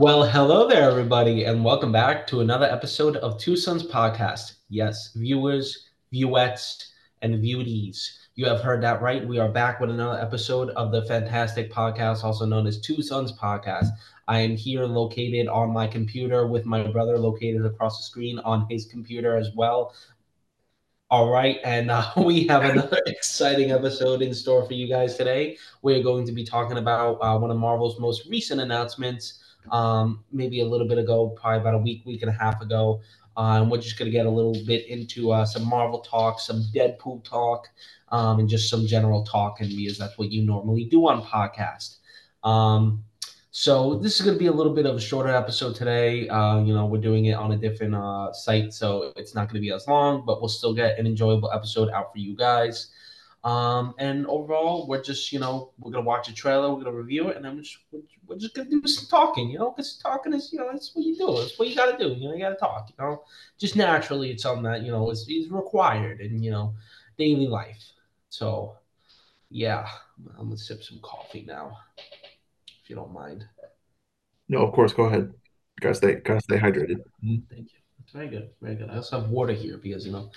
Well, hello there, everybody, and welcome back to another episode of Two Sons Podcast. Yes, viewers, viewettes, and viewees. You have heard that right. We are back with another episode of the fantastic podcast, also known as Two Sons Podcast. I am here located on my computer with my brother located across the screen on his computer as well. All right, and uh, we have another exciting episode in store for you guys today. We're going to be talking about uh, one of Marvel's most recent announcements um, maybe a little bit ago, probably about a week, week and a half ago. Uh, and we're just going to get a little bit into uh, some Marvel talk, some Deadpool talk, um, and just some general talk, and because that's what you normally do on podcast. Um, so this is going to be a little bit of a shorter episode today. Uh, you know, we're doing it on a different uh, site, so it's not going to be as long, but we'll still get an enjoyable episode out for you guys. Um, and overall, we're just, you know, we're gonna watch a trailer, we're gonna review it, and then we're just, we're just gonna do some talking, you know, because talking is, you know, that's what you do, it's what you gotta do, you know, you gotta talk, you know, just naturally, it's something that you know is, is required in you know daily life. So, yeah, I'm gonna sip some coffee now, if you don't mind. No, of course, go ahead. Gotta stay, gotta stay hydrated. Mm, thank you. It's very good, very good. I also have water here because you know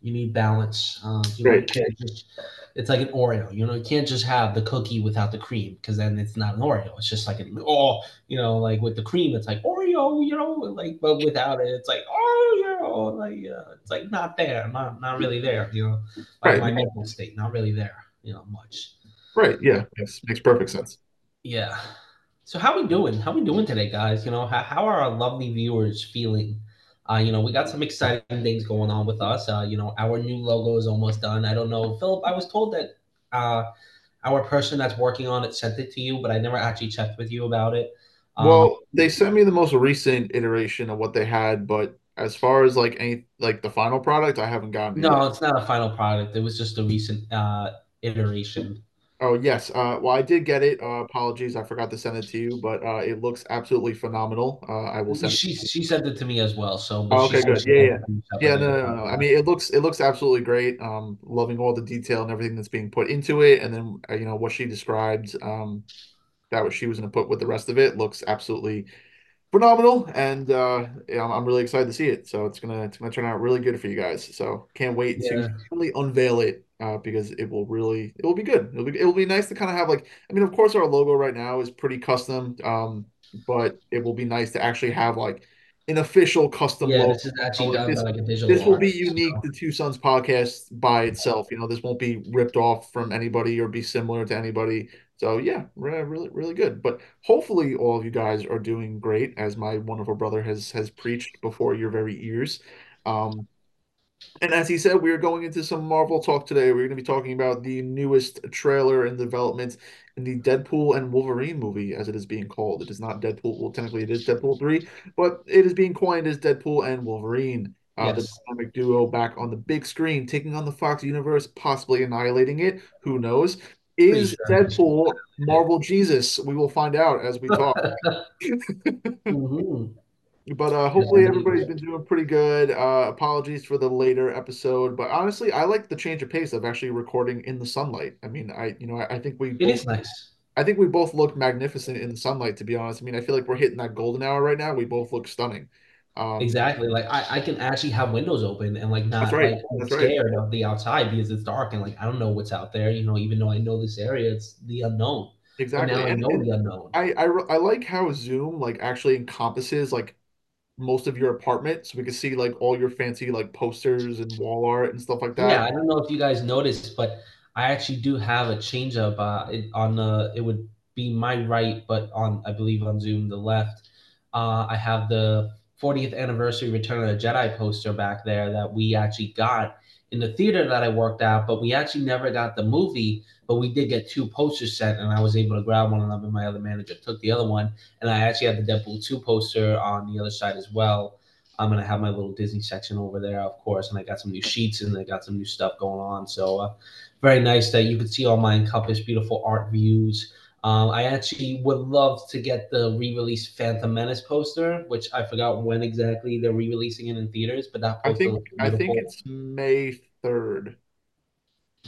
you need balance. Uh, you, know, you can't just, it's like an Oreo. You know, you can't just have the cookie without the cream because then it's not an Oreo. It's just like an oh, you know, like with the cream, it's like Oreo. You know, like but without it, it's like Oreo. Like uh, it's like not there, not not really there. You know, like right. my mental state, not really there. You know, much. Right. Yeah. Makes makes perfect sense. Yeah. So how we doing? How we doing today, guys? You know, how, how are our lovely viewers feeling? Uh, you know, we got some exciting things going on with us. Uh, you know, our new logo is almost done. I don't know, Philip. I was told that uh, our person that's working on it sent it to you, but I never actually checked with you about it. Um, well, they sent me the most recent iteration of what they had, but as far as like any like the final product, I haven't gotten. No, it's not a final product. It was just a recent uh, iteration. Oh yes. Uh, well, I did get it. Uh, apologies, I forgot to send it to you, but uh, it looks absolutely phenomenal. Uh, I will send. She she sent it to me as well. So. Oh, okay, good. Yeah, yeah, yeah. No, no, no, I mean, it looks it looks absolutely great. Um, loving all the detail and everything that's being put into it, and then uh, you know what she described. Um, that what she was going to put with the rest of it looks absolutely phenomenal, and uh, I'm, I'm, really excited to see it. So it's gonna it's gonna turn out really good for you guys. So can't wait yeah. to really unveil it uh, because it will really it will be good. It'll be it'll be nice to kind of have like I mean, of course, our logo right now is pretty custom, um, but it will be nice to actually have like an official custom yeah, logo. This is actually done this, like a digital. This will be unique so. to Two Sons podcast by itself. You know, this won't be ripped off from anybody or be similar to anybody. So yeah, really, really good. But hopefully, all of you guys are doing great, as my wonderful brother has has preached before your very ears. Um, and as he said, we are going into some Marvel talk today. We're going to be talking about the newest trailer and development in the Deadpool and Wolverine movie, as it is being called. It is not Deadpool. Well, technically, it is Deadpool 3, but it is being coined as Deadpool and Wolverine. Uh, yes. The dynamic duo back on the big screen, taking on the Fox universe, possibly annihilating it. Who knows? Is sure. Deadpool Marvel Jesus? We will find out as we talk. mm-hmm. But uh, hopefully everybody's been doing pretty good. Uh, apologies for the later episode, but honestly, I like the change of pace of actually recording in the sunlight. I mean, I you know I, I think we it both, is nice. I think we both look magnificent in the sunlight. To be honest, I mean, I feel like we're hitting that golden hour right now. We both look stunning. Um, exactly. Like I, I can actually have windows open and like not right. like scared right. of the outside because it's dark and like I don't know what's out there. You know, even though I know this area, it's the unknown. Exactly. And, I know the unknown. I, I I like how Zoom like actually encompasses like most of your apartment so we can see like all your fancy like posters and wall art and stuff like that. Yeah, I don't know if you guys noticed, but I actually do have a change up uh, on the it would be my right, but on I believe on Zoom the left. Uh, I have the 40th anniversary Return of the Jedi poster back there that we actually got in the theater that I worked at, but we actually never got the movie. But we did get two posters sent, and I was able to grab one of them, and my other manager took the other one. And I actually had the Deadpool 2 poster on the other side as well. I'm gonna have my little Disney section over there, of course, and I got some new sheets and I got some new stuff going on. So uh, very nice that you could see all my Encompass beautiful art views. Um, I actually would love to get the re-release Phantom Menace poster, which I forgot when exactly they're re-releasing it in theaters, but that I think I think it's May third.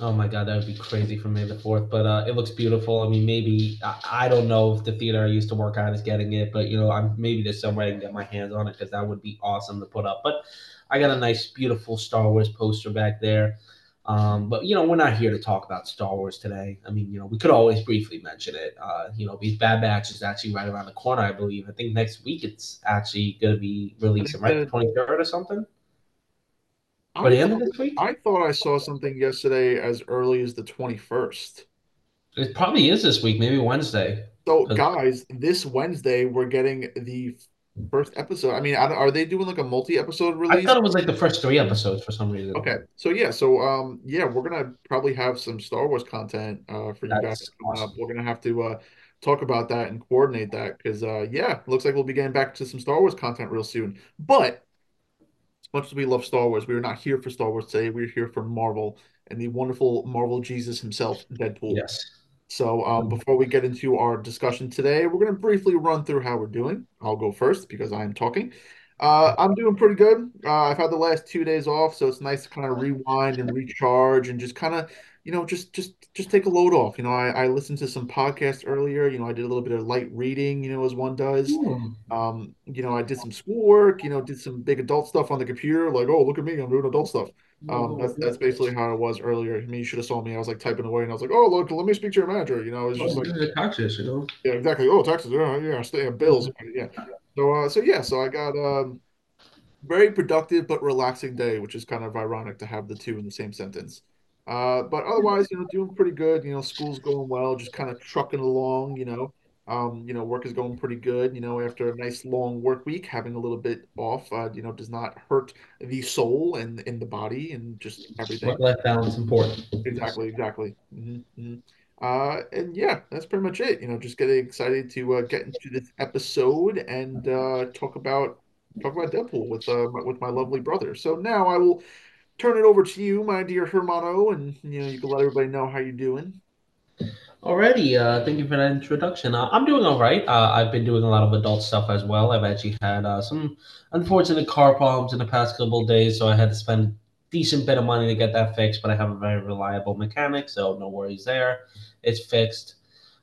Oh my god, that would be crazy for May the Fourth. But uh, it looks beautiful. I mean, maybe I, I don't know if the theater I used to work at is getting it, but you know, I'm maybe there's some way I can get my hands on it because that would be awesome to put up. But I got a nice, beautiful Star Wars poster back there. Um, but you know, we're not here to talk about Star Wars today. I mean, you know, we could always briefly mention it. Uh, you know, these Bad Batch is actually right around the corner, I believe. I think next week it's actually going to be releasing, right? The twenty third or something. I the end of this week? I thought I saw something yesterday as early as the 21st. It probably is this week, maybe Wednesday. So, guys, this Wednesday we're getting the first episode. I mean, are they doing like a multi-episode release? I thought it was like the first three episodes for some reason. Okay, so yeah, so um, yeah, we're gonna probably have some Star Wars content uh for you guys That's coming up. awesome. We're gonna have to uh talk about that and coordinate that because uh yeah, looks like we'll be getting back to some Star Wars content real soon. But as much as we love Star Wars, we are not here for Star Wars today. We're here for Marvel and the wonderful Marvel Jesus himself, Deadpool. Yes. So, um, before we get into our discussion today, we're going to briefly run through how we're doing. I'll go first because I am talking. Uh, I'm doing pretty good. Uh, I've had the last two days off, so it's nice to kind of rewind and recharge and just kind of, you know, just just just take a load off. You know, I, I listened to some podcasts earlier. You know, I did a little bit of light reading, you know, as one does. Hmm. Um, you know, I did some schoolwork, you know, did some big adult stuff on the computer, like, oh, look at me, I'm doing adult stuff. Um, that's that's basically how it was earlier. I mean, you should have saw me. I was like typing away, and I was like, "Oh, look, let me speak to your manager." You know, it's just Oh, like, taxes, you know. yeah, exactly. Oh, taxes, yeah, yeah, stay bills, yeah. So, uh, so yeah, so I got um very productive but relaxing day, which is kind of ironic to have the two in the same sentence. Uh, but otherwise, you know, doing pretty good. You know, school's going well, just kind of trucking along. You know, um, you know, work is going pretty good. You know, after a nice long work week, having a little bit off, uh, you know, does not hurt the soul and in the body and just everything. Work-life balance important. Exactly, exactly. hmm hmm Uh, and yeah, that's pretty much it. You know, just getting excited to uh, get into this episode and uh, talk about talk about Deadpool with uh, my, with my lovely brother. So now I will turn it over to you, my dear Hermano, and you know you can let everybody know how you're doing. Alrighty, uh, thank you for that introduction. Uh, I'm doing all right. Uh, I've been doing a lot of adult stuff as well. I've actually had uh, some unfortunate car problems in the past couple days, so I had to spend a decent bit of money to get that fixed. But I have a very reliable mechanic, so no worries there. It's fixed.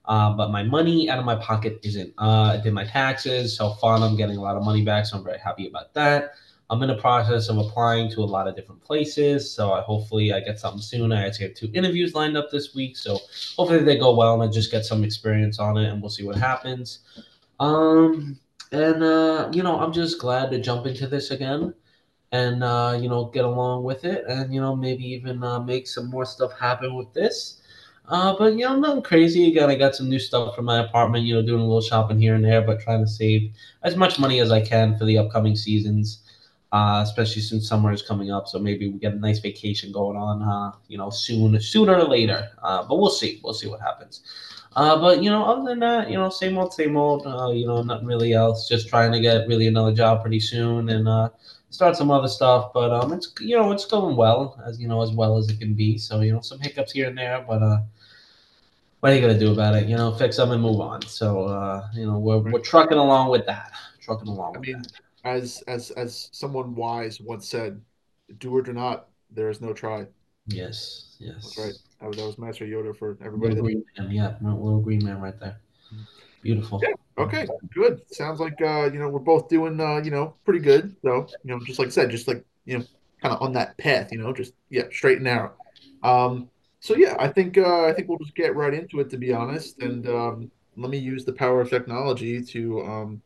Uh, but my money out of my pocket isn't. Uh, I did my taxes, so fun. I'm getting a lot of money back, so I'm very happy about that. I'm in the process of applying to a lot of different places, so I hopefully I get something soon. I actually have two interviews lined up this week, so hopefully they go well and I just get some experience on it, and we'll see what happens. Um, and uh, you know, I'm just glad to jump into this again, and uh, you know, get along with it, and you know, maybe even uh, make some more stuff happen with this. Uh, but you know, nothing crazy. Again, I got some new stuff for my apartment. You know, doing a little shopping here and there, but trying to save as much money as I can for the upcoming seasons. Uh, especially since summer is coming up, so maybe we get a nice vacation going on, uh, you know, soon, sooner or later. Uh, but we'll see. We'll see what happens. Uh, but you know, other than that, you know, same old, same old. Uh, you know, nothing really else. Just trying to get really another job pretty soon and uh, start some other stuff. But um, it's you know, it's going well as you know, as well as it can be. So you know, some hiccups here and there, but uh, what are you gonna do about it? You know, fix them and move on. So uh, you know, we're we're trucking along with that. Trucking along I with mean, that. As as as someone wise once said, "Do it or not, there is no try." Yes, yes, That's right. That was, that was Master Yoda for everybody Little green man, yeah, little green man right there. Beautiful. Yeah. Okay. Good. Sounds like uh, you know, we're both doing uh, you know, pretty good. So, you know, just like I said, just like, you know, kind of on that path, you know, just yeah, straight and narrow. Um, so yeah, I think uh I think we'll just get right into it to be honest. And um let me use the power of technology to um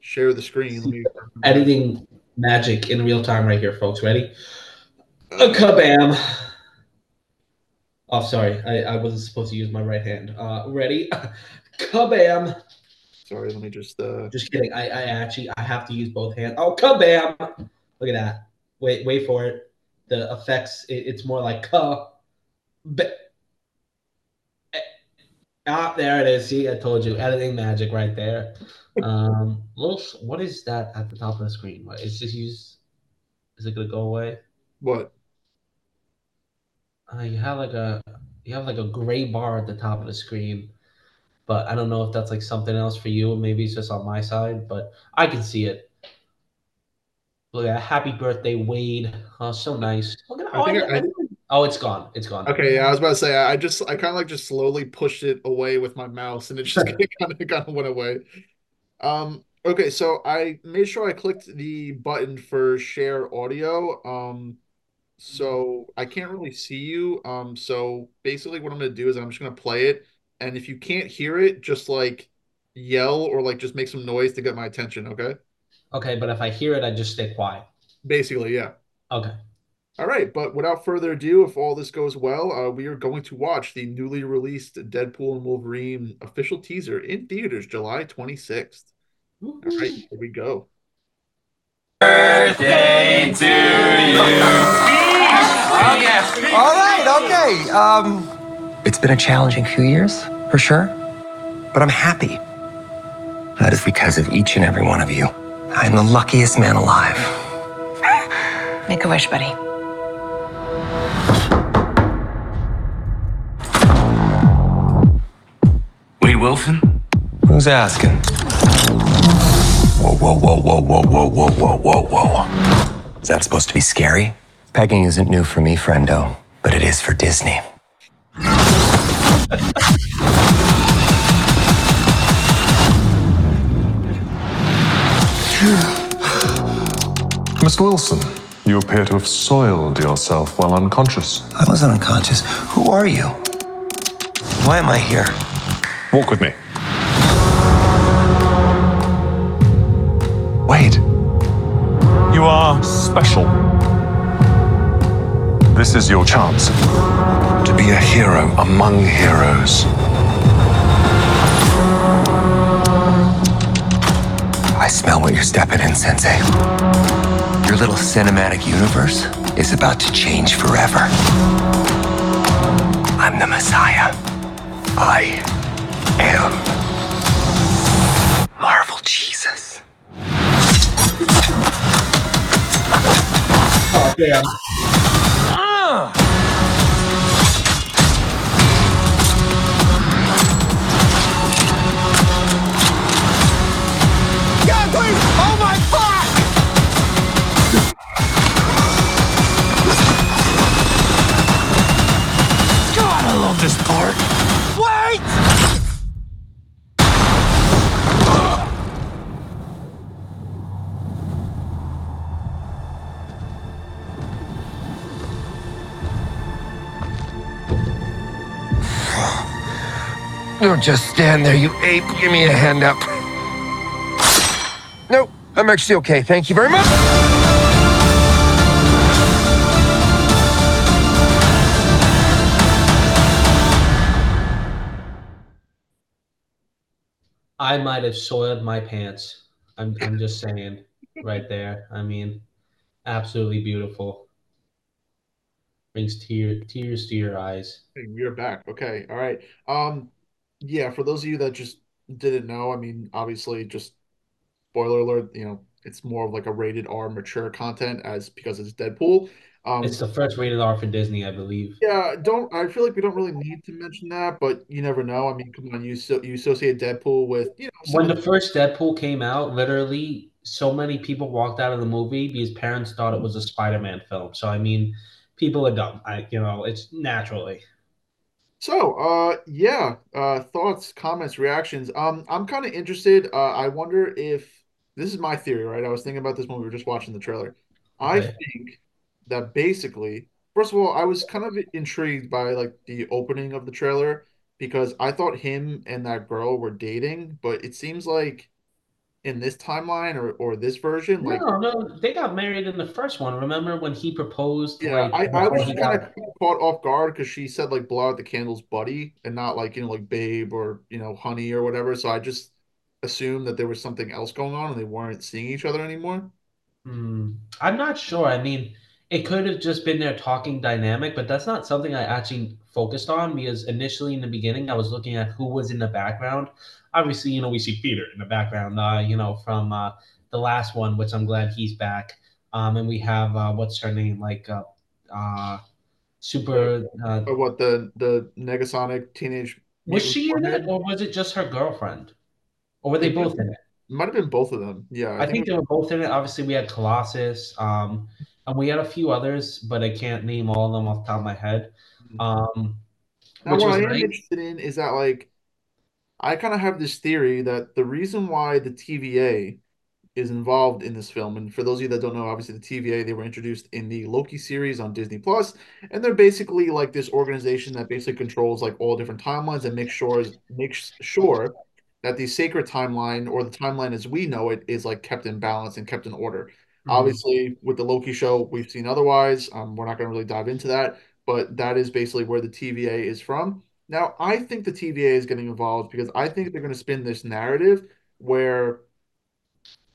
share the screen. Let me Editing magic in real time right here, folks. Ready? A kabam. Oh, sorry. I, I wasn't supposed to use my right hand. Uh, ready? kabam. sorry, let me just uh Just kidding. I, I actually I have to use both hands. Oh, kabam. Look at that. Wait, wait for it. The effects, it, it's more like ka. Ah, there it is. See, I told you, editing magic right there. Um, little, what is that at the top of the screen? What is just use? Is it gonna go away? what? Uh, you have like a you have like a gray bar at the top of the screen, but I don't know if that's like something else for you. Maybe it's just on my side, but I can see it. Look at that. happy birthday, Wade. Oh, so nice. Look at I think I, I, I, Oh, it's gone. It's gone. Okay, yeah, I was about to say I just I kind of like just slowly pushed it away with my mouse and it just kind of kind of went away. Um, okay, so I made sure I clicked the button for share audio. Um, so I can't really see you. Um, so basically what I'm gonna do is I'm just gonna play it, and if you can't hear it, just like yell or like just make some noise to get my attention, okay? Okay, but if I hear it, I just stay quiet. Basically, yeah. Okay. All right, but without further ado, if all this goes well, uh, we are going to watch the newly released Deadpool and Wolverine official teaser in theaters July 26th. All right, here we go. Birthday to you. Yeah. All right, okay. Um, it's been a challenging few years, for sure, but I'm happy. That is because of each and every one of you. I'm the luckiest man alive. Make a wish, buddy. Wilson? Who's asking? Whoa, whoa, whoa, whoa, whoa, whoa, whoa, whoa, whoa, whoa. Is that supposed to be scary? Pegging isn't new for me, friendo, but it is for Disney. Mr. Wilson, you appear to have soiled yourself while unconscious. I wasn't unconscious. Who are you? Why am I here? Walk with me. Wait. You are special. This is your chance to be a hero among heroes. I smell what you're stepping in, Sensei. Your little cinematic universe is about to change forever. I'm the Messiah. I am Marvel Jesus. Oh, damn. God, please! Oh my! God, I love this part. Don't just stand there, you ape. Give me a hand up. Nope, I'm actually okay. Thank you very much. I might have soiled my pants. I'm I'm just saying right there. I mean, absolutely beautiful. Brings tear tears to your eyes. Hey, we're back. Okay, all right. Um, yeah, for those of you that just didn't know, I mean, obviously, just spoiler alert, you know, it's more of like a rated R mature content as because it's Deadpool. Um, It's the first rated R for Disney, I believe. yeah, don't I feel like we don't really need to mention that, but you never know. I mean, come on, you so you associate Deadpool with, you know, When the first Deadpool came out, literally so many people walked out of the movie because parents thought it was a Spider-Man film. So I mean, people are dumb. I you know, it's naturally. So, uh, yeah, uh, thoughts, comments, reactions. Um, I'm kind of interested. Uh, I wonder if this is my theory, right? I was thinking about this when we were just watching the trailer. I think that basically, first of all, I was kind of intrigued by like the opening of the trailer because I thought him and that girl were dating, but it seems like in this timeline or or this version, like No, no, they got married in the first one. Remember when he proposed Yeah, like I, I was kind of caught off guard because she said like blow out the candles, buddy, and not like you know like babe or you know honey or whatever. So I just assumed that there was something else going on and they weren't seeing each other anymore. Hmm. I'm not sure. I mean, it could have just been their talking dynamic, but that's not something I actually focused on because initially in the beginning I was looking at who was in the background. Obviously, you know, we see Peter in the background, uh, you know, from uh, the last one, which I'm glad he's back. Um, and we have uh, what's her name, like uh, uh, super. Uh, But what the the Negasonic Teenage was she in it, or was it just her girlfriend, or were they both in it? might have been both of them. Yeah, I think it they were both in it. Obviously, we had Colossus. Um, we had a few others, but I can't name all of them off the top of my head. Mhm. Um, Now, what was I am nice. interested in is that, like, I kind of have this theory that the reason why the TVA is involved in this film, and for those of you that don't know, obviously the TVA they were introduced in the Loki series on Disney Plus, and they're basically like this organization that basically controls like all different timelines and makes sure makes sure that the sacred timeline or the timeline as we know it is like kept in balance and kept in order. Mhm. Obviously, with the Loki show, we've seen otherwise. Um, we're not going to really dive into that, but that is basically where the TVA is from. Now, I think the TVA is getting involved because I think they're going to spin this narrative where,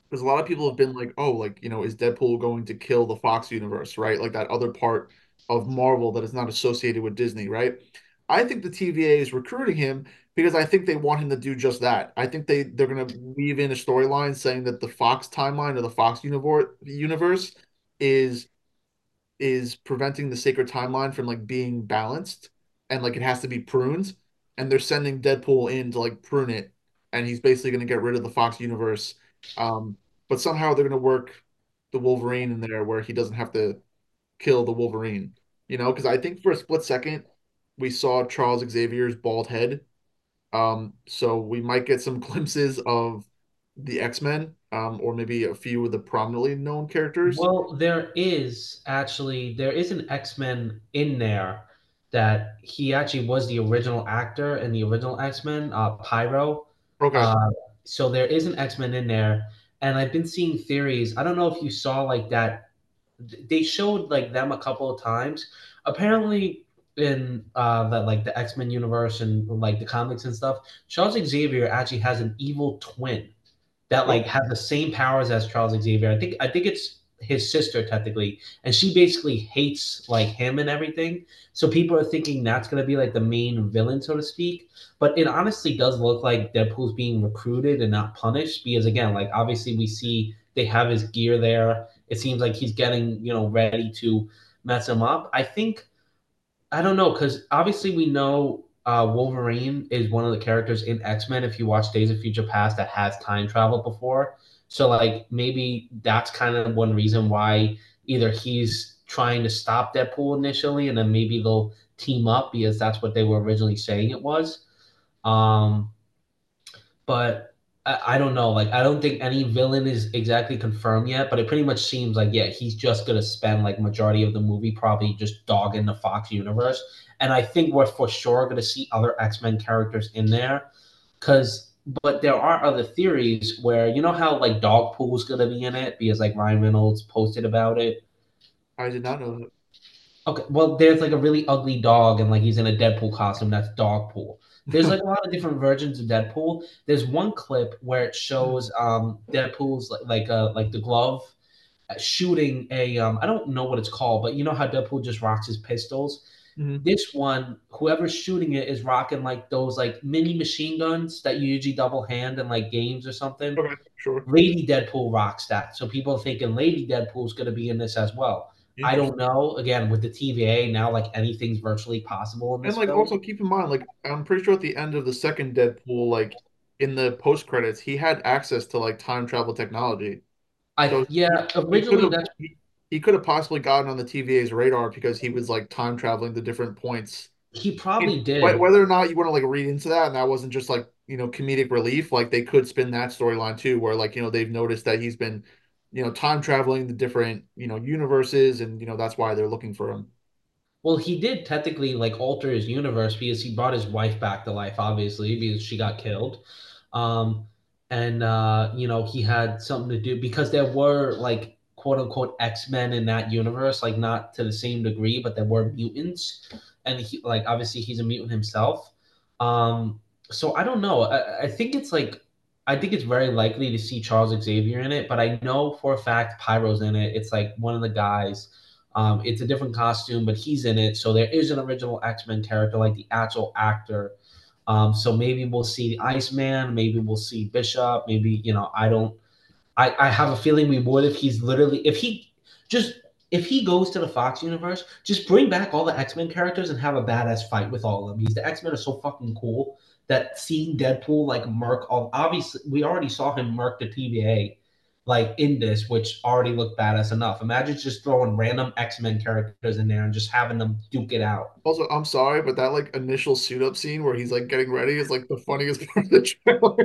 because a lot of people have been like, oh, like, you know, is Deadpool going to kill the Fox universe, right? Like that other part of Marvel that is not associated with Disney, right? I think the TVA is recruiting him because I think they want him to do just that. I think they they're to weave in a storyline saying that the Fox timeline or the Fox universe is is preventing the sacred timeline from like being balanced and like it has to be pruned. And they're sending Deadpool in to like prune it. And he's basically to get rid of the Fox universe. Um but somehow they're to work the Wolverine in there where he doesn't have to kill the Wolverine you know? Because I think for a split second we saw Charles Xavier's bald head um so we might get some glimpses of the X-Men um or maybe a few of the prominently known characters Well, there is actually there is an X-Men in there that he actually was the original actor in the original X-Men, uh, Pyro. okay Uh, so there is an X-Men in there, and I've been seeing theories. I don't know if you saw like that. They showed like them a couple of times. Apparently, in uh, that like the X-Men universe and like the comics and stuff, Charles Xavier actually has an evil twin that like has the same powers as Charles Xavier. I think I think it's his sister technically, and she basically hates like him and everything. So people are thinking that's gonna be like the main villain, so to speak. But it honestly does look like Deadpool's being recruited and not punished because again, like obviously we see they have his gear there. It seems like he's getting you know ready to mess him up. I think I don't know because obviously we know uh, Wolverine is one of the characters in X Men. If you watch Days of Future Past, that has time travel before. So like maybe that's kind of one reason why either he's trying to stop Deadpool initially, and then maybe they'll team up because that's what they were originally saying it was. Um, but I, I don't know. Like I don't think any villain is exactly confirmed yet, but it pretty much seems like yeah, he's just gonna spend like majority of the movie probably just dogging the Fox universe. And I think we're for sure gonna see other X-Men characters in there. Cause but there are other theories where you know how like Dogpool's gonna be in it because like Ryan Reynolds posted about it. I did not know that Okay, well, there's like a really ugly dog, and like he's in a Deadpool costume. That's Dogpool. There's like a lot of different versions of Deadpool. There's one clip where it shows um Deadpool's like like uh like the glove uh, shooting a um I don't know what it's called, but you know how Deadpool just rocks his pistols. Mhm. This one, whoever's shooting it is rocking like those like mini machine guns that you usually double hand in like games or something. Okay, sure. Lady Deadpool rocks that, so people are thinking Lady Deadpool's gonna be in this as well. I don't know. Again, with the TVA now, like anything's virtually possible in this And like film. also keep in mind, like I'm pretty sure at the end of the second Deadpool, like in the post credits, he had access to like time travel technology. I So yeah, originally he, he could have possibly gotten on the TVA's radar because he was like time traveling to different points. he probably And did. Whether or not you want to like read into that, and that wasn't just like you know comedic relief, like they could spin that storyline too, where like you know they've noticed that he's been you know time traveling the different you know universes, and you know that's why they're looking for him. Well, he did technically like alter his universe because he brought his wife back to life, obviously, because she got killed. Um, and uh, you know, he had something to do because there were like quote unquote X-Men in that universe, like not to the same degree, but there were mutants. And he like obviously he's a mutant himself. Um, so I don't know. I, I think it's like I think it's very likely to see Charles Xavier in it, but I know for a fact Pyro's in it. It's like one of the guys. Um, it's a different costume, but he's in it. So there is an original X Men character, like the actual actor. Um, so maybe we'll see the Iceman. Maybe we'll see Bishop. Maybe you know I don't. I I have a feeling we would if he's literally if he just if he goes to the Fox universe, just bring back all the X Men characters and have a badass fight with all of them. Because the X Men are so fucking cool that seeing Deadpool like murk all obviously we already saw him murk the TVA like in this, which already looked badass enough. Imagine just throwing random X Men characters in there and just having them duke it out. Also, I'm sorry, but that like initial suit up scene where he's like getting ready is like the funniest part of the trailer.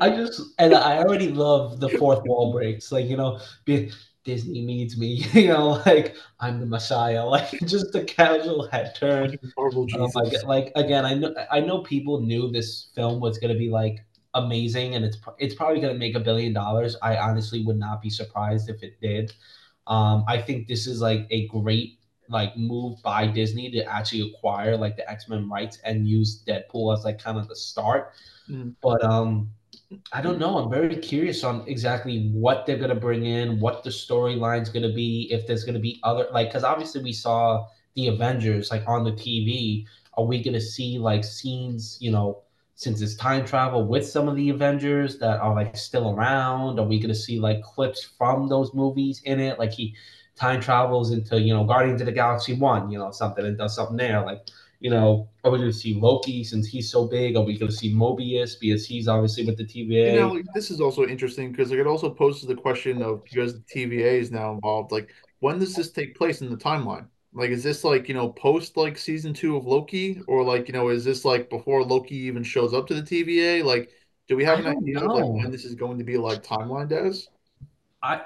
I just and I already love the fourth wall breaks. Like you know, be, Disney needs me. You know, like I'm the Messiah. Like just a casual head turn. Marvel Um, like, Jesus. like again, I know I know people knew this film was gonna be like amazing, and it's it's probably gonna make a billion dollars. I honestly would not be surprised if it did. Um, I think this is like a great like move by Disney to actually acquire like the X Men rights and use Deadpool as like kind of the start. Mhm. But um, I don't know. I'm very curious on exactly what they're gonna bring in, what the storyline's gonna be, if there's gonna be other like because obviously we saw the Avengers like on the TV. Are we gonna see like scenes, you know, since it's time travel with some of the Avengers that are like still around? Are we gonna see like clips from those movies in it? Like he time travels into, you know, Guardians of the Galaxy One, you know, something and does something there. Like you know, are we going to see Loki since he's so big? Are we going to see Mobius because he's obviously with the TVA? You know, this is also interesting because like, it also poses the question of because the TVA is now involved, like when does this take place in the timeline? Like, is this like, you know, post like season two of Loki, or like, you know, is this like before Loki even shows up to the TVA? Like, do we have I an idea of like when this is going to be like timeline Des? I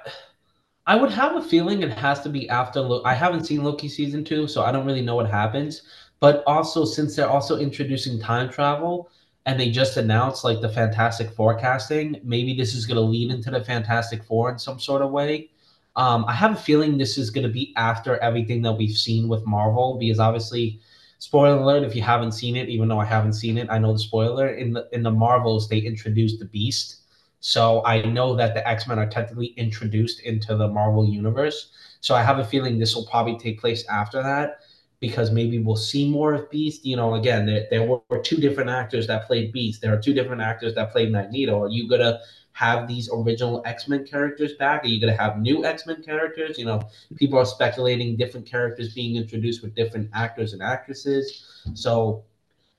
I would have a feeling it has to be after. Lo- I haven't seen Loki season two, so I don't really know what happens. But also, since they're also introducing time travel, and they just announced like the Fantastic Four casting, maybe this is going to lead into the Fantastic Four in some sort of way. Um, I have a feeling this is going to be after everything that we've seen with Marvel, because obviously, spoiler alert if you haven't seen it, even though I haven't seen it, I know the spoiler. In the in the Marvels, they introduced the Beast so I know that the X Men are technically introduced into the Marvel universe. So I have a feeling this will probably take place after that because maybe we'll see more of Beast. You know, again, there, there were two different actors that played Beast. There are two different actors that played Magneto. Are you gonna have these original X Men characters back? Are you gonna have new X Men characters? You know, people are speculating different characters being introduced with different actors and actresses. So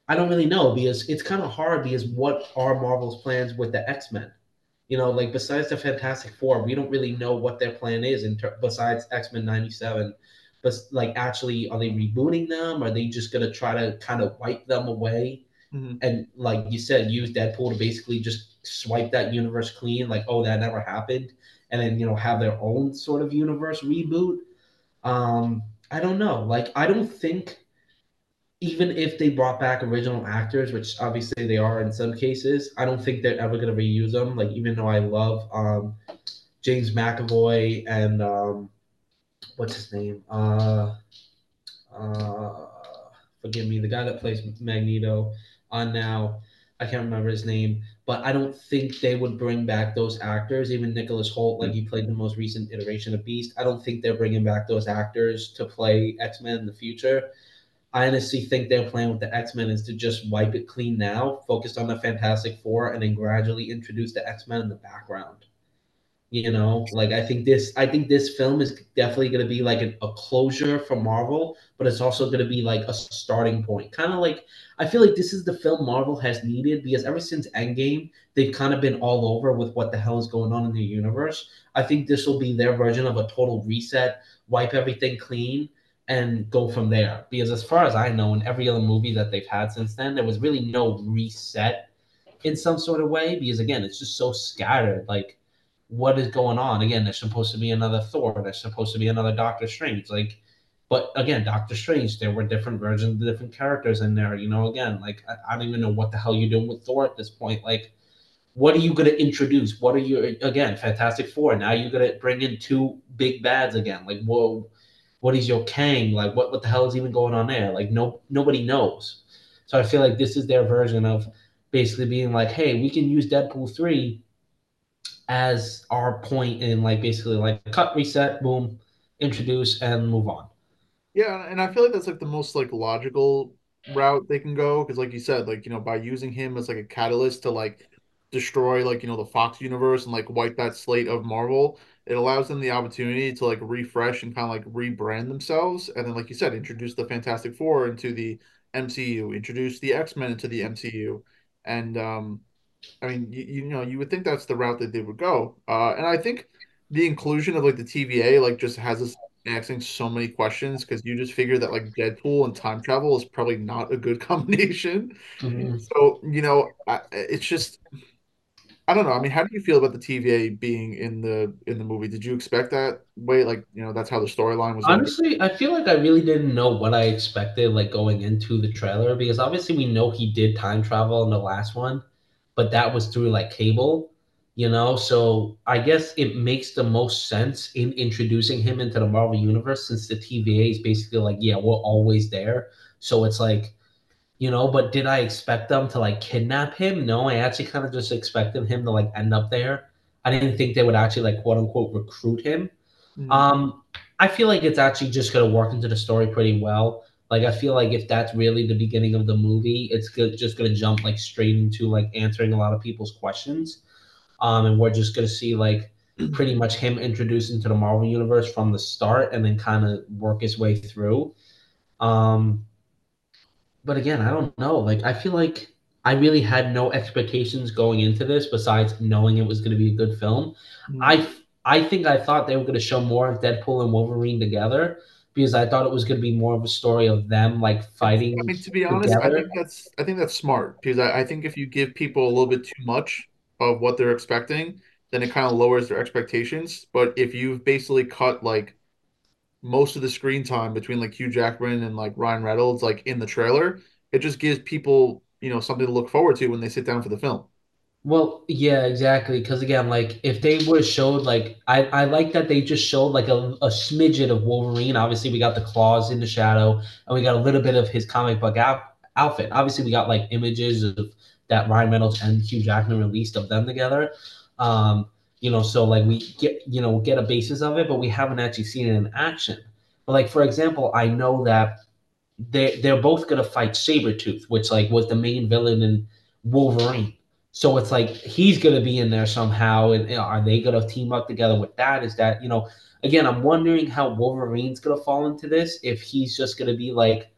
I don't really know because it's kind of hard because what are Marvel's plans with the X Men? You know, like besides the Fantastic Four, we don't really know what their plan is in ter- besides X Men '97. But like, actually, are they rebooting them? Are they just gonna try to kind of wipe them away? Mhm. And like you said, use Deadpool to basically just swipe that universe clean, like, oh, that never happened, and then you know have their own sort of universe reboot. Um, I don't know. Like, I don't think even if they brought back original actors, which obviously they are in some cases, I don't think they're ever going to reuse them. Like even though I love um, James McAvoy and um, what's his name? Uh, uh, forgive me, the guy that plays Magneto on now. I can't remember his name, but I don't think they would bring back those actors. Even Nicholas Hoult, like he played the most recent iteration of Beast, I don't think they're bringing back those actors to play X Men in the future. I honestly think their plan with the X Men is to just wipe it clean now, focus on the Fantastic Four, and then gradually introduce the X Men in the background. You know, like I think this, I think this film is definitely going to be like an, a closure for Marvel, but it's also going to be like a starting point. Kind of like I feel like this is the film Marvel has needed because ever since Endgame, they've kind of been all over with what the hell is going on in the universe. I think this will be their version of a total reset, wipe everything clean, and go from there. Because as far as I know, in every other movie that they've had since then, there was really no reset in some sort of way. Because again, it's just so scattered. Like, what is going on? Again, there's supposed to be another Thor. There's supposed to be another Doctor Strange. Like, but again, Doctor Strange, there were different versions different characters in there. You know, again, like I, I don't even know what the hell you're doing with Thor at this point. Like, what are you going to introduce? What are you again? Fantastic Four. Now you're going to bring in two big bads again. Like, whoa, what is your Kang? Like, what what the hell is even going on there? Like, no nobody knows. So I feel like this is their version of basically being like, hey, we can use Deadpool three as our point in like basically like cut, reset, boom, introduce, and move on. Yeah, and I feel like that's like the most like logical route they can go because like you said, like you know, by using him as like a catalyst to like destroy like you know the Fox universe and like wipe that slate of Marvel, it allows them the opportunity to like refresh and kind of like rebrand themselves, and then like you said, introduce the Fantastic Four into the MCU, introduce the X-Men into the MCU, and um I mean, you, you know, you would think that's the route that they would go. Uh, and I think the inclusion of like the TVA like just has us asking so many questions because you just figure that like Deadpool and time travel is probably not a good combination. Mhm. So, you know, I, it's just I don't know. I mean, how do you feel about the TVA being in the in the movie? Did you expect that way? Like, you know, that's how the storyline was Honestly, I feel like I really didn't know what I expected like going into the trailer because obviously we know he did time travel in the last one, but that was through like Cable, you know? So I guess it makes the most sense in introducing him into the Marvel universe since the TVA is basically like, yeah, we're always there. So it's like, you know, but did I expect them to like kidnap him? No, I actually kind of just expected him to like end up there. I didn't think they would actually like quote unquote recruit him. Mhm. Um, I feel like it's actually just gonna work into the story pretty well. Like I feel like if that's really the beginning of the movie, it's just gonna jump like straight into like answering a lot of people's questions. Um, and we're just gonna see like pretty much him introduced into the Marvel universe from the start, and then kind of work his way through. Um, but again, I don't know. Like I feel like I really had no expectations going into this besides knowing it was going to be a good film. Mhm. I I think I thought they were going to show more of Deadpool and Wolverine together because I thought it was going to be more of a story of them like fighting I mean, to be honest, I think that's I think that's smart because I, I think if you give people a little bit too much of what they're expecting, then it kind of lowers their expectations. But if you've basically cut like most of the screen time between like Hugh Jackman and like Ryan Reynolds, like in the trailer, it just gives people, you know, something to look forward to when they sit down for the film. Well, yeah, exactly. Because again, like if they were showed like I I like that they just showed like a, a smidget of Wolverine. Obviously, we got the claws in the shadow, and we got a little bit of his comic book out, outfit. Obviously, we got like images of that Ryan Reynolds and Hugh Jackman released of them together. Um, you know, so like we get you know get a basis of it, but we haven't actually seen it in action. But like for example, I know that they they're both gonna fight Sabretooth, which like was the main villain in Wolverine. So it's like he's gonna be in there somehow, and are they gonna team up together with that? Is that you know? Again, I'm wondering how Wolverine's gonna fall into this. If he's just gonna be like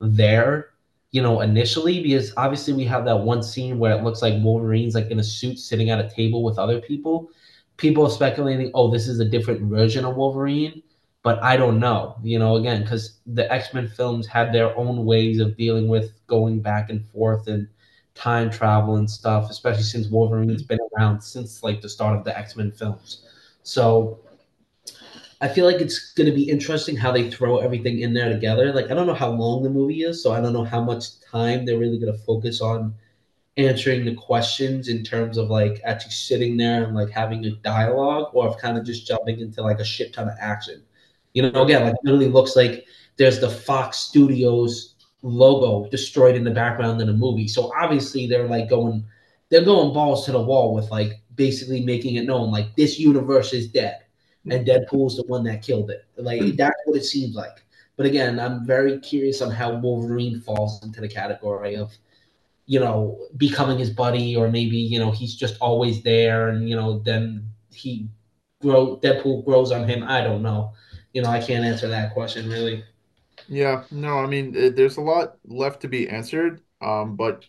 there, you know, initially, because obviously we have that one scene where it looks like Wolverine's like in a suit sitting at a table with other people. People are speculating, oh, this is a different version of Wolverine, but I don't know, you know, again, because the X Men films had their own ways of dealing with going back and forth and time travel and stuff, especially since Wolverine's mm. been around since like the start of the X Men films. So I feel like it's going to be interesting how they throw everything in there together. Like, I don't know how long the movie is, so I don't know how much time they're really going to focus on answering the questions in terms of like actually sitting there and like having a dialogue or if kind of just jumping into like a shit ton of action. You know, again, like it literally looks like there's the Fox Studios logo destroyed in the background in a movie. So obviously they're like going they're going balls to the wall with like basically making it known like this universe is dead and Deadpool's the one that killed it. Like hmm. that's what it seems like. But again, I'm very curious on how Wolverine falls into the category of, you know, becoming his buddy, or maybe you know he's just always there, and you know then he grow Deadpool grows on him. I don't know. You know, I can't answer that question really. Yeah, no, I mean, eh, there's a lot left to be answered. Um, but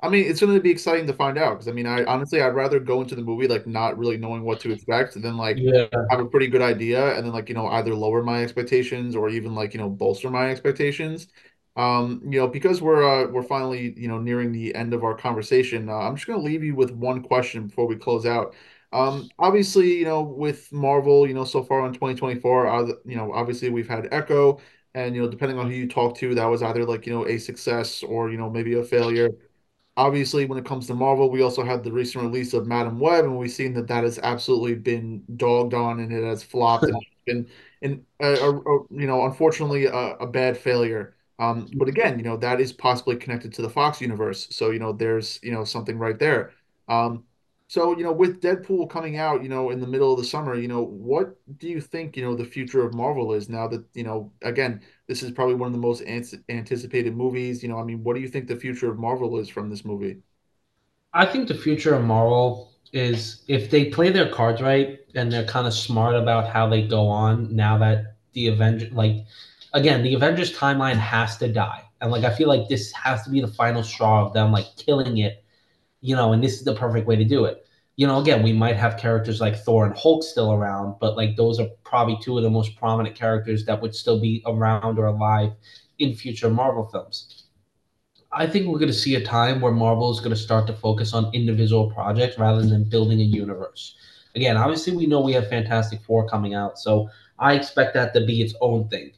I mean, it's going to be exciting to find out because I mean, I honestly, I'd rather go into the movie like not really knowing what to expect than like Yeah. have a pretty good idea and then like, you know, either lower my expectations or even like, you know, bolster my expectations. Um, you know, because we're uh we're finally, you know, nearing the end of our conversation, uh, I'm just going to leave you with one question before we close out. Um, obviously, you know, with Marvel, you know, so far in 2024, uh, you know, obviously we've had Echo and you know depending on who you talk to that was either like you know a success or you know maybe a failure. Obviously when it comes to marvel we also had the recent release of Madame Web and we've seen that that has absolutely been dogged on and it has flopped and been and uh, uh, you know unfortunately a, a bad failure. Um but again you know that is possibly connected to the fox universe. So you know there's you know something right there. Um so you know with deadpool coming out you know in the middle of the summer you know what do you think you know the future of marvel is now that you know again this is probably one of the most an- anticipated movies. You know, I mean, what do you think the future of Marvel is from this movie? I think the future of Marvel is if they play their cards right and they're kind of smart about how they go on now that the Avenger like again, the Avengers timeline has to die. And like I feel like this has to be the final straw of them like killing it you know, and this is the perfect way to do it. You know, again, we might have characters like Thor and Hulk still around, but like those are probably two of the most prominent characters that would still be around or alive in future Marvel films. I think we're going to see a time where Marvel is going to start to focus on individual projects rather than building a universe. Again, obviously, we know we have Fantastic Four coming out, so I expect that to be its own thing.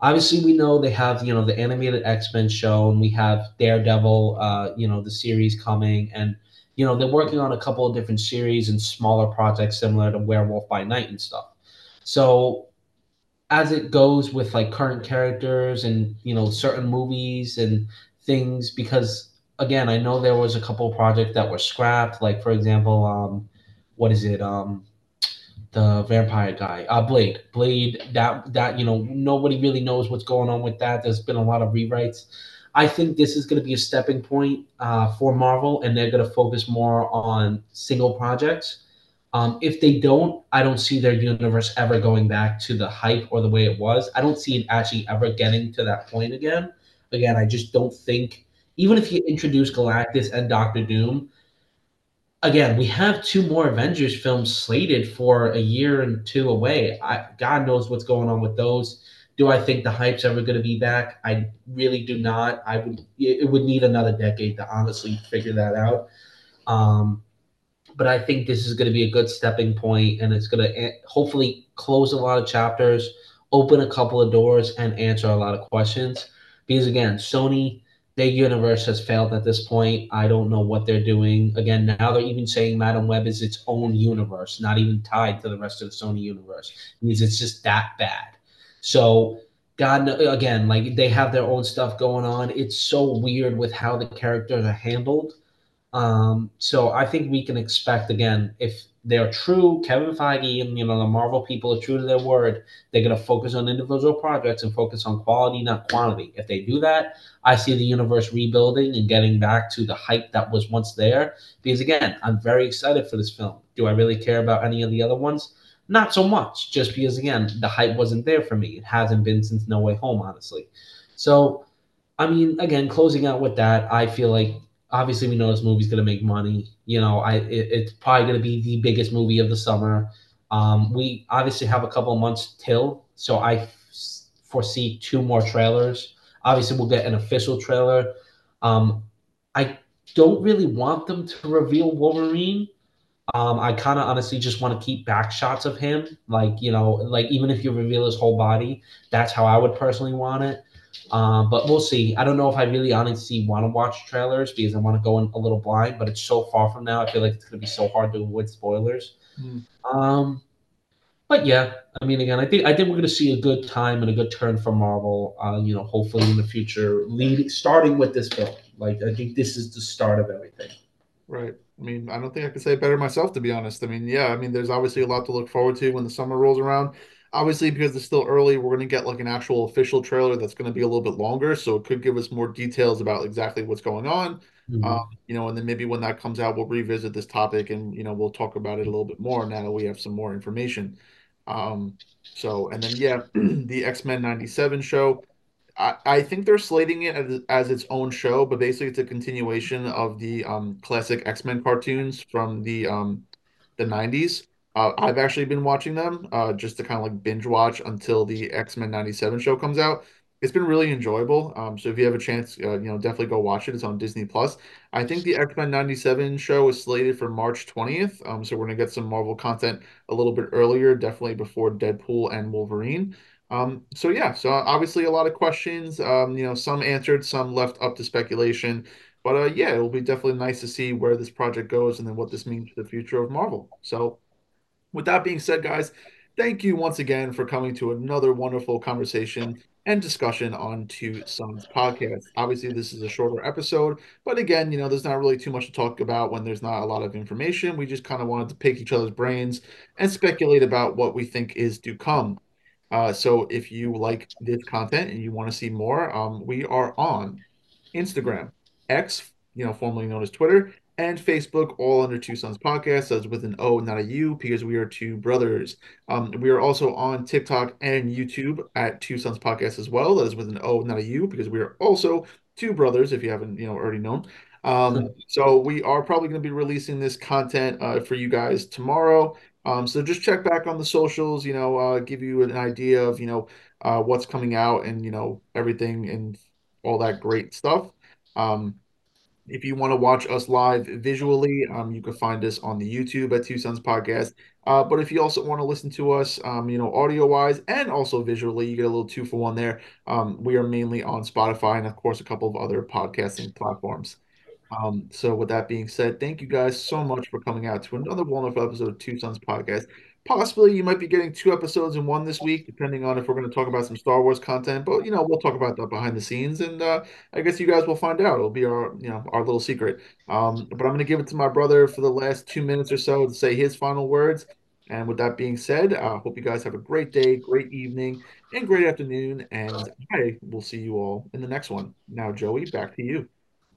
Obviously, we know they have you know the animated X Men show, and we have Daredevil, uh, you know the series coming, and you know they're working on a couple of different series and smaller projects similar to Werewolf by Night and stuff. So as it goes with like current characters and you know certain movies and things because again i know there was a couple of projects that were scrapped like for example um what is it um the vampire guy uh blade blade that that you know nobody really knows what's going on with that there's been a lot of rewrites i think this is going to be a stepping point uh, for marvel and they're going to focus more on single projects um, if they don't, I don't see their universe ever going back to the hype or the way it was. I don't see it actually ever getting to that point again. Again, I just don't think, even if you introduce Galactus and Doctor Doom, again, we have two more Avengers films slated for a year and two away. I, God knows what's going on with those. Do I think the hype's ever going to be back? I really do not. I would. It would need another decade to honestly figure that out. Um, but I think this is going to be a good stepping point, and it's going to eh, hopefully close a lot of chapters, open a couple of doors, and answer a lot of questions. Because again, Sony, their universe has failed at this point. I don't know what they're doing. Again, now they're even saying Madame Web is its own universe, not even tied to the rest of the Sony universe. It means it's just that bad. So God, again, like they have their own stuff going on. It's so weird with how the characters are handled um, so I think we can expect again if they're true, Kevin Feige and you know the Marvel people are true to their word. They're going to focus on individual projects and focus on quality, not quantity. If they do that, I see the universe rebuilding and getting back to the hype that was once there. Because again, I'm very excited for this film. Do I really care about any of the other ones? Not so much, just because again the hype wasn't there for me. It hasn't been since No Way Home, honestly. So, I mean, again, closing out with that, I feel like obviously we know this movie's going to make money. You know, I it, it's probably going to be the biggest movie of the summer. Um, we obviously have a couple of months till, so I f- foresee two more trailers. Obviously, we'll get an official trailer. Um, I don't really want them to reveal Wolverine. Um, I kind of honestly just want to keep back shots of him, like you know, like even if you reveal his whole body, that's how I would personally want it. Um, but we'll see. I don't know if I really honestly want to watch trailers because I want to go in a little blind, but it's so far from now. I feel like it's going to be so hard to avoid spoilers. Mm. Um, but yeah, I mean, again, I think I think we're going to see a good time and a good turn for Marvel. Uh, you know, hopefully in the future, leading starting with this film. Like, I think this is the start of everything. Right. I mean, I don't think I could say it better myself, to be honest. I mean, yeah, I mean, there's obviously a lot to look forward to when the summer rolls around obviously because it's still early we're going to get like an actual official trailer that's going to be a little bit longer so it could give us more details about exactly what's going on. Mm-hmm. um, you know and then maybe when that comes out we'll revisit this topic and you know we'll talk about it a little bit more now that we have some more information. Um, so and then yeah the x-men 97 show. I, I think they're slating it as, as its own show but basically it's a continuation of the um, classic x-men cartoons from the um, the 90s uh, I've actually been watching them uh, just to kind of like binge watch until the X Men '97 show comes out. It's been really enjoyable. Um, so if you have a chance, uh, you know, definitely go watch it. It's on Disney Plus. I think the X Men '97 show is slated for March 20th. Um, so we're gonna get some Marvel content a little bit earlier, definitely before Deadpool and Wolverine. Um, so yeah, so obviously a lot of questions. Um, you know, some answered, some left up to speculation. But uh, yeah, it will be definitely nice to see where this project goes and then what this means for the future of Marvel. So with that being said, guys, thank you once again for coming to another wonderful conversation and discussion on Two Sons podcast. Obviously, this is a shorter episode, but again, you know, there's not really too much to talk about when there's not a lot of information. We just kind of wanted to pick each other's brains and speculate about what we think is to come. Uh, so if you like this content and you want to see more, um, we are on Instagram, X, you know, formerly known as Twitter, and Facebook, all under Two Sons Podcast. That's with an O, not a U, because we are two brothers. Um, we are also on TikTok and YouTube at Two Sons Podcast as well. That is with an O, not a U, because we are also two brothers, if you haven't, you know, already known. Um, so we are probably going to be releasing this content uh, for you guys tomorrow. Um, so just check back on the socials, you know, uh, give you an idea of, you know, uh, what's coming out and, you know, everything and all that great stuff. Um, if you want to watch us live visually, um, you can find us on the YouTube at Two Sons Podcast. Uh, but if you also want to listen to us, um, you know, audio wise and also visually, you get a little two for one there. Um, we are mainly on Spotify and, of course, a couple of other podcasting platforms. Um, so with that being said, thank you guys so much for coming out to another wonderful episode of Two Sons Podcast. Possibly you might be getting two episodes in one this week, depending on if we're going to talk about some Star Wars content. But you know, we'll talk about that behind the scenes, and uh, I guess you guys will find out. It'll be our you know our little secret. Um, but I'm going to give it to my brother for the last two minutes or so to say his final words. And with that being said, I uh, hope you guys have a great day, great evening, and great afternoon. And I will see you all in the next one. Now, Joey, back to you.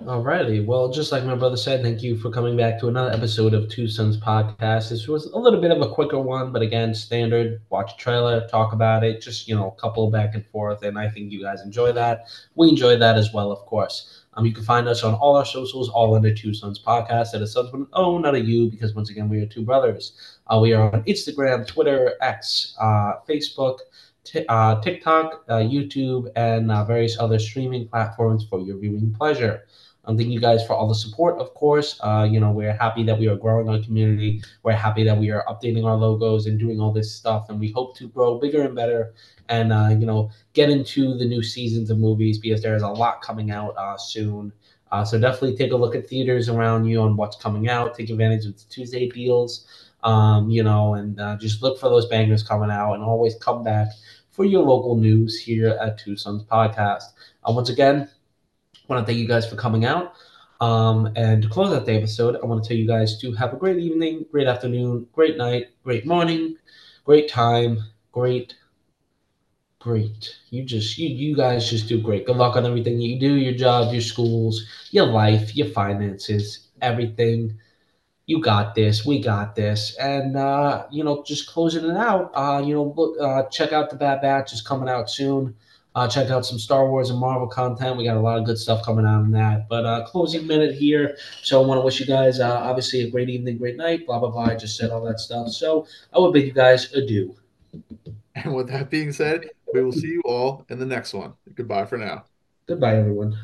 Alrighty. Well, just like my brother said, thank you for coming back to another episode of Two Sons Podcast. This was a little bit of a quicker one, but again, standard. Watch a trailer, talk about it, just you know, couple back and forth, and I think you guys enjoy that. We enjoy that as well, of course. Um, you can find us on all our socials, all under Two Sons Podcast. That is sons with an O, not a U, because once again, we are two brothers. Uh, we are on Instagram, Twitter, X, uh, Facebook t- uh, TikTok, uh, YouTube, and uh, various other streaming platforms for your viewing pleasure. Um, thank you guys for all the support, of course. Uh, you know, we're happy that we are growing our community. We're happy that we are updating our logos and doing all this stuff. And we hope to grow bigger and better and, uh, you know, get into the new seasons of movies because there is a lot coming out uh, soon. Uh, so definitely take a look at theaters around you on what's coming out. Take advantage of the Tuesday deals, um, you know, and uh, just look for those bangers coming out and always come back for your local news here at Two Sons Podcast. Uh, once again, want to thank you guys for coming out. Um, and to close out the episode, I want to tell you guys to have a great evening, great afternoon, great night, great morning, great time, great, great. You just you you guys just do great. Good luck on everything you do, your job, your schools, your life, your finances, everything. You got this. We got this. And uh, you know, just closing it out. Uh, you know, look, uh, check out the Bad Batch is coming out soon. Uh, check out some Star Wars and Marvel content. We got a lot of good stuff coming out in that. But uh, closing minute here. So I want to wish you guys uh, obviously a great evening, great night, blah, blah, blah. I just said all that stuff. So I will bid you guys adieu. And with that being said, we will see you all in the next one. Goodbye for now. Goodbye, everyone.